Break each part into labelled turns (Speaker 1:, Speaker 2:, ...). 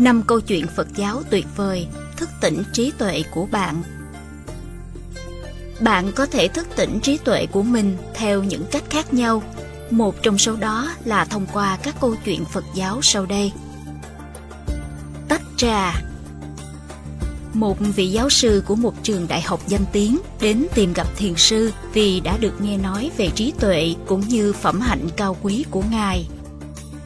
Speaker 1: năm câu chuyện Phật giáo tuyệt vời thức tỉnh trí tuệ của bạn. Bạn có thể thức tỉnh trí tuệ của mình theo những cách khác nhau. Một trong số đó là thông qua các câu chuyện Phật giáo sau đây. Tách trà một vị giáo sư của một trường đại học danh tiếng đến tìm gặp thiền sư vì đã được nghe nói về trí tuệ cũng như phẩm hạnh cao quý của ngài.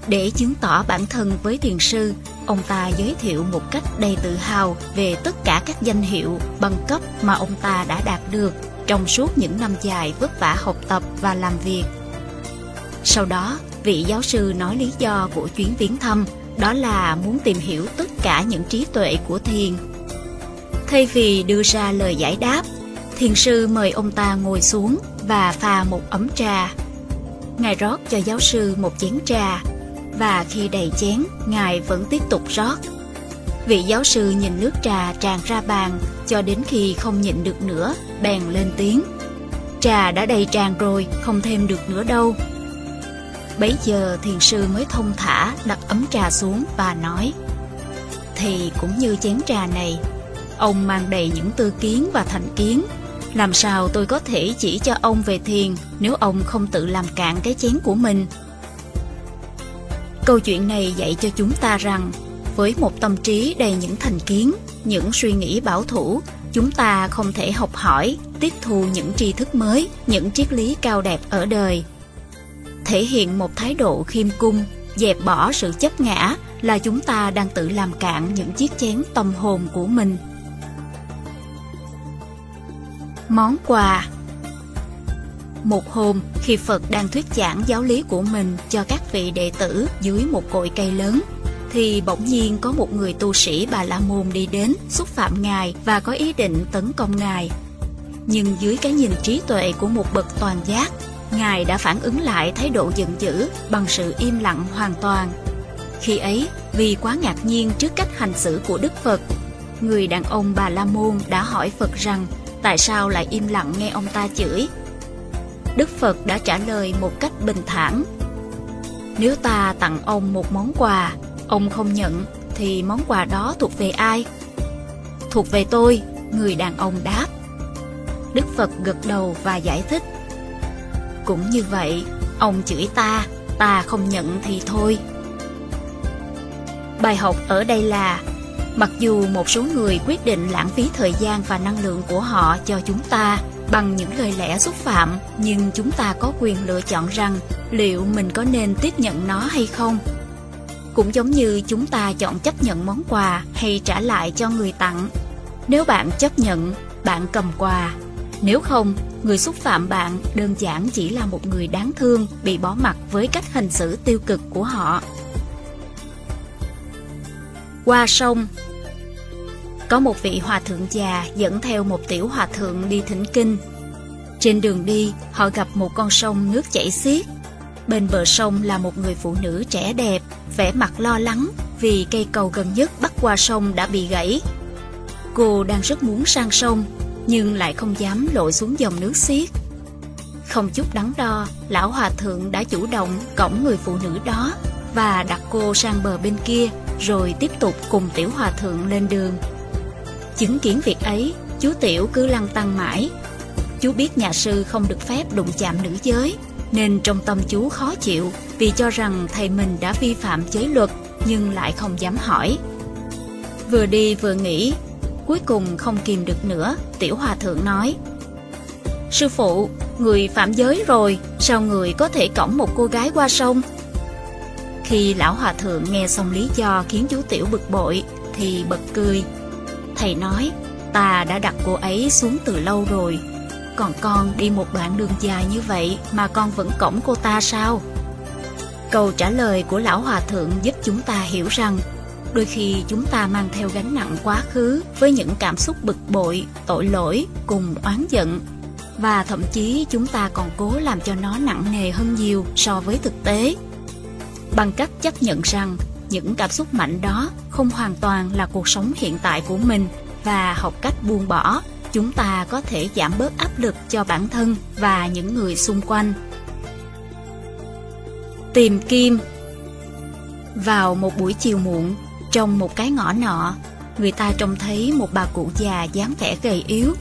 Speaker 1: Để chứng tỏ bản thân với thiền sư, ông ta giới thiệu một cách đầy tự hào về tất cả các danh hiệu, bằng cấp mà ông ta đã đạt được trong suốt những năm dài vất vả học tập và làm việc. Sau đó, vị giáo sư nói lý do của chuyến viếng thăm, đó là muốn tìm hiểu tất cả những trí tuệ của thiền Thay vì đưa ra lời giải đáp, thiền sư mời ông ta ngồi xuống và pha một ấm trà. Ngài rót cho giáo sư một chén trà và khi đầy chén, Ngài vẫn tiếp tục rót. Vị giáo sư nhìn nước trà tràn ra bàn cho đến khi không nhịn được nữa, bèn lên tiếng. Trà đã đầy tràn rồi, không thêm được nữa đâu. Bấy giờ thiền sư mới thông thả đặt ấm trà xuống và nói Thì cũng như chén trà này Ông mang đầy những tư kiến và thành kiến. Làm sao tôi có thể chỉ cho ông về thiền nếu ông không tự làm cạn cái chén của mình? Câu chuyện này dạy cho chúng ta rằng với một tâm trí đầy những thành kiến, những suy nghĩ bảo thủ, chúng ta không thể học hỏi, tiếp thu những tri thức mới, những triết lý cao đẹp ở đời. Thể hiện một thái độ khiêm cung, dẹp bỏ sự chấp ngã là chúng ta đang tự làm cạn những chiếc chén tâm hồn của mình. Món quà một hôm, khi Phật đang thuyết giảng giáo lý của mình cho các vị đệ tử dưới một cội cây lớn, thì bỗng nhiên có một người tu sĩ Bà La Môn đi đến, xúc phạm Ngài và có ý định tấn công Ngài. Nhưng dưới cái nhìn trí tuệ của một bậc toàn giác, Ngài đã phản ứng lại thái độ giận dữ bằng sự im lặng hoàn toàn. Khi ấy, vì quá ngạc nhiên trước cách hành xử của Đức Phật, người đàn ông Bà La Môn đã hỏi Phật rằng tại sao lại im lặng nghe ông ta chửi? Đức Phật đã trả lời một cách bình thản. Nếu ta tặng ông một món quà, ông không nhận, thì món quà đó thuộc về ai? Thuộc về tôi, người đàn ông đáp. Đức Phật gật đầu và giải thích. Cũng như vậy, ông chửi ta, ta không nhận thì thôi. Bài học ở đây là Mặc dù một số người quyết định lãng phí thời gian và năng lượng của họ cho chúng ta bằng những lời lẽ xúc phạm, nhưng chúng ta có quyền lựa chọn rằng liệu mình có nên tiếp nhận nó hay không. Cũng giống như chúng ta chọn chấp nhận món quà hay trả lại cho người tặng. Nếu bạn chấp nhận, bạn cầm quà. Nếu không, người xúc phạm bạn đơn giản chỉ là một người đáng thương bị bỏ mặt với cách hành xử tiêu cực của họ. Qua sông có một vị hòa thượng già dẫn theo một tiểu hòa thượng đi thỉnh kinh. Trên đường đi, họ gặp một con sông nước chảy xiết. Bên bờ sông là một người phụ nữ trẻ đẹp, vẻ mặt lo lắng vì cây cầu gần nhất bắc qua sông đã bị gãy. Cô đang rất muốn sang sông, nhưng lại không dám lội xuống dòng nước xiết. Không chút đắn đo, lão hòa thượng đã chủ động cõng người phụ nữ đó và đặt cô sang bờ bên kia, rồi tiếp tục cùng tiểu hòa thượng lên đường. Chứng kiến việc ấy, chú Tiểu cứ lăng tăng mãi. Chú biết nhà sư không được phép đụng chạm nữ giới, nên trong tâm chú khó chịu vì cho rằng thầy mình đã vi phạm giới luật nhưng lại không dám hỏi. Vừa đi vừa nghĩ, cuối cùng không kìm được nữa, Tiểu Hòa Thượng nói Sư phụ, người phạm giới rồi, sao người có thể cõng một cô gái qua sông? Khi Lão Hòa Thượng nghe xong lý do khiến chú Tiểu bực bội, thì bật cười, Thầy nói, ta đã đặt cô ấy xuống từ lâu rồi. Còn con đi một đoạn đường dài như vậy mà con vẫn cổng cô ta sao? Câu trả lời của Lão Hòa Thượng giúp chúng ta hiểu rằng đôi khi chúng ta mang theo gánh nặng quá khứ với những cảm xúc bực bội, tội lỗi cùng oán giận và thậm chí chúng ta còn cố làm cho nó nặng nề hơn nhiều so với thực tế. Bằng cách chấp nhận rằng những cảm xúc mạnh đó không hoàn toàn là cuộc sống hiện tại của mình và học cách buông bỏ chúng ta có thể giảm bớt áp lực cho bản thân và những người xung quanh tìm kim vào một buổi chiều muộn Trong một cái ngõ nọ, người ta trông thấy một bà cụ già dáng vẻ gầy yếu.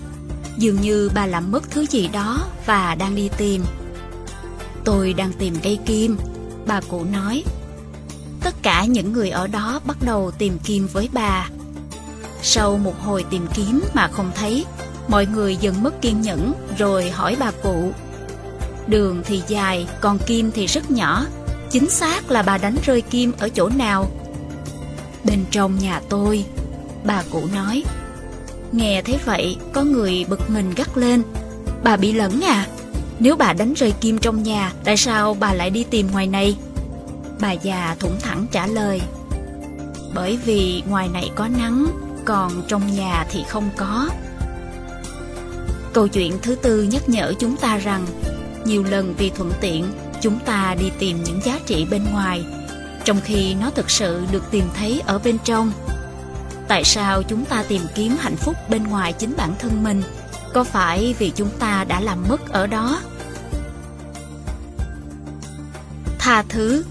Speaker 1: Dường như bà làm mất thứ gì đó và đang đi tìm. Tôi đang tìm cây kim, bà cụ nói. Cả những người ở đó bắt đầu tìm kiếm với bà. Sau một hồi tìm kiếm mà không thấy, mọi người dần mất kiên nhẫn rồi hỏi bà cụ. Đường thì dài, còn kim thì rất nhỏ. Chính xác là bà đánh rơi kim ở chỗ nào? Bên trong nhà tôi, bà cụ nói. Nghe thấy vậy, có người bực mình gắt lên. Bà bị lẫn à? Nếu bà đánh rơi kim trong nhà, tại sao bà lại đi tìm ngoài này? Bà già thủng thẳng trả lời. Bởi vì ngoài này có nắng, còn trong nhà thì không có. Câu chuyện thứ tư nhắc nhở chúng ta rằng nhiều lần vì thuận tiện chúng ta đi tìm những giá trị bên ngoài trong khi nó thực sự được tìm thấy ở bên trong. Tại sao chúng ta tìm kiếm hạnh phúc bên ngoài chính bản thân mình? Có phải vì chúng ta đã làm mất ở đó? Tha thứ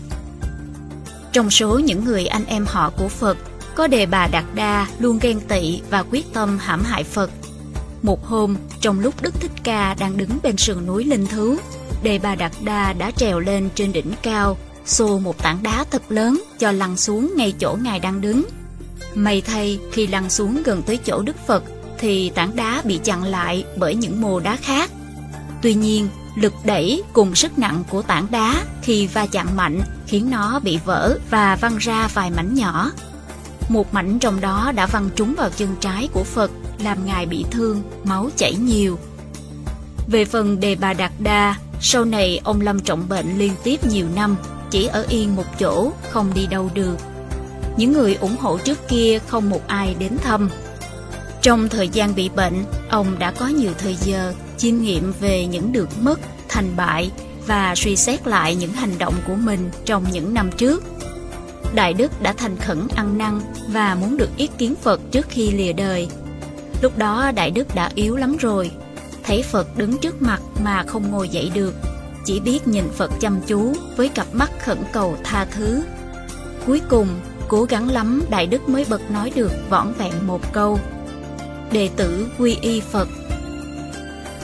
Speaker 1: trong số những người anh em họ của Phật, có đề bà Đạt Đa luôn ghen tị và quyết tâm hãm hại Phật. Một hôm, trong lúc Đức Thích Ca đang đứng bên sườn núi Linh thứ, đề bà Đạt Đa đã trèo lên trên đỉnh cao, xô một tảng đá thật lớn cho lăn xuống ngay chỗ ngài đang đứng. May thay, khi lăn xuống gần tới chỗ Đức Phật, thì tảng đá bị chặn lại bởi những mồ đá khác. Tuy nhiên, lực đẩy cùng sức nặng của tảng đá khi va chạm mạnh khiến nó bị vỡ và văng ra vài mảnh nhỏ. Một mảnh trong đó đã văng trúng vào chân trái của Phật, làm ngài bị thương, máu chảy nhiều. Về phần đề bà Đạt Đa, sau này ông lâm trọng bệnh liên tiếp nhiều năm, chỉ ở yên một chỗ, không đi đâu được. Những người ủng hộ trước kia không một ai đến thăm. Trong thời gian bị bệnh, ông đã có nhiều thời giờ chiêm nghiệm về những được mất, thành bại và suy xét lại những hành động của mình trong những năm trước. Đại Đức đã thành khẩn ăn năn và muốn được ý kiến Phật trước khi lìa đời. Lúc đó Đại Đức đã yếu lắm rồi, thấy Phật đứng trước mặt mà không ngồi dậy được, chỉ biết nhìn Phật chăm chú với cặp mắt khẩn cầu tha thứ. Cuối cùng, cố gắng lắm Đại Đức mới bật nói được vỏn vẹn một câu. Đệ tử quy y Phật.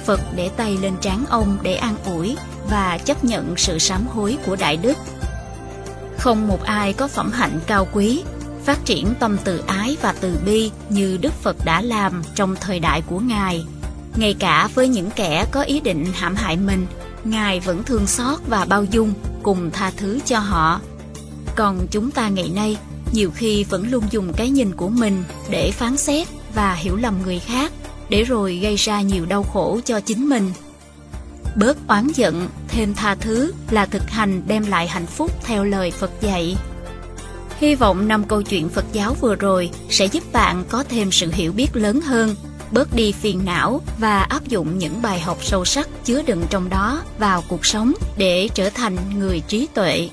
Speaker 1: Phật để tay lên trán ông để an ủi và chấp nhận sự sám hối của Đại Đức. Không một ai có phẩm hạnh cao quý, phát triển tâm từ ái và từ bi như Đức Phật đã làm trong thời đại của Ngài. Ngay cả với những kẻ có ý định hãm hại mình, Ngài vẫn thương xót và bao dung, cùng tha thứ cho họ. Còn chúng ta ngày nay, nhiều khi vẫn luôn dùng cái nhìn của mình để phán xét và hiểu lầm người khác, để rồi gây ra nhiều đau khổ cho chính mình. Bớt oán giận, thêm tha thứ là thực hành đem lại hạnh phúc theo lời Phật dạy. Hy vọng năm câu chuyện Phật giáo vừa rồi sẽ giúp bạn có thêm sự hiểu biết lớn hơn, bớt đi phiền não và áp dụng những bài học sâu sắc chứa đựng trong đó vào cuộc sống để trở thành người trí tuệ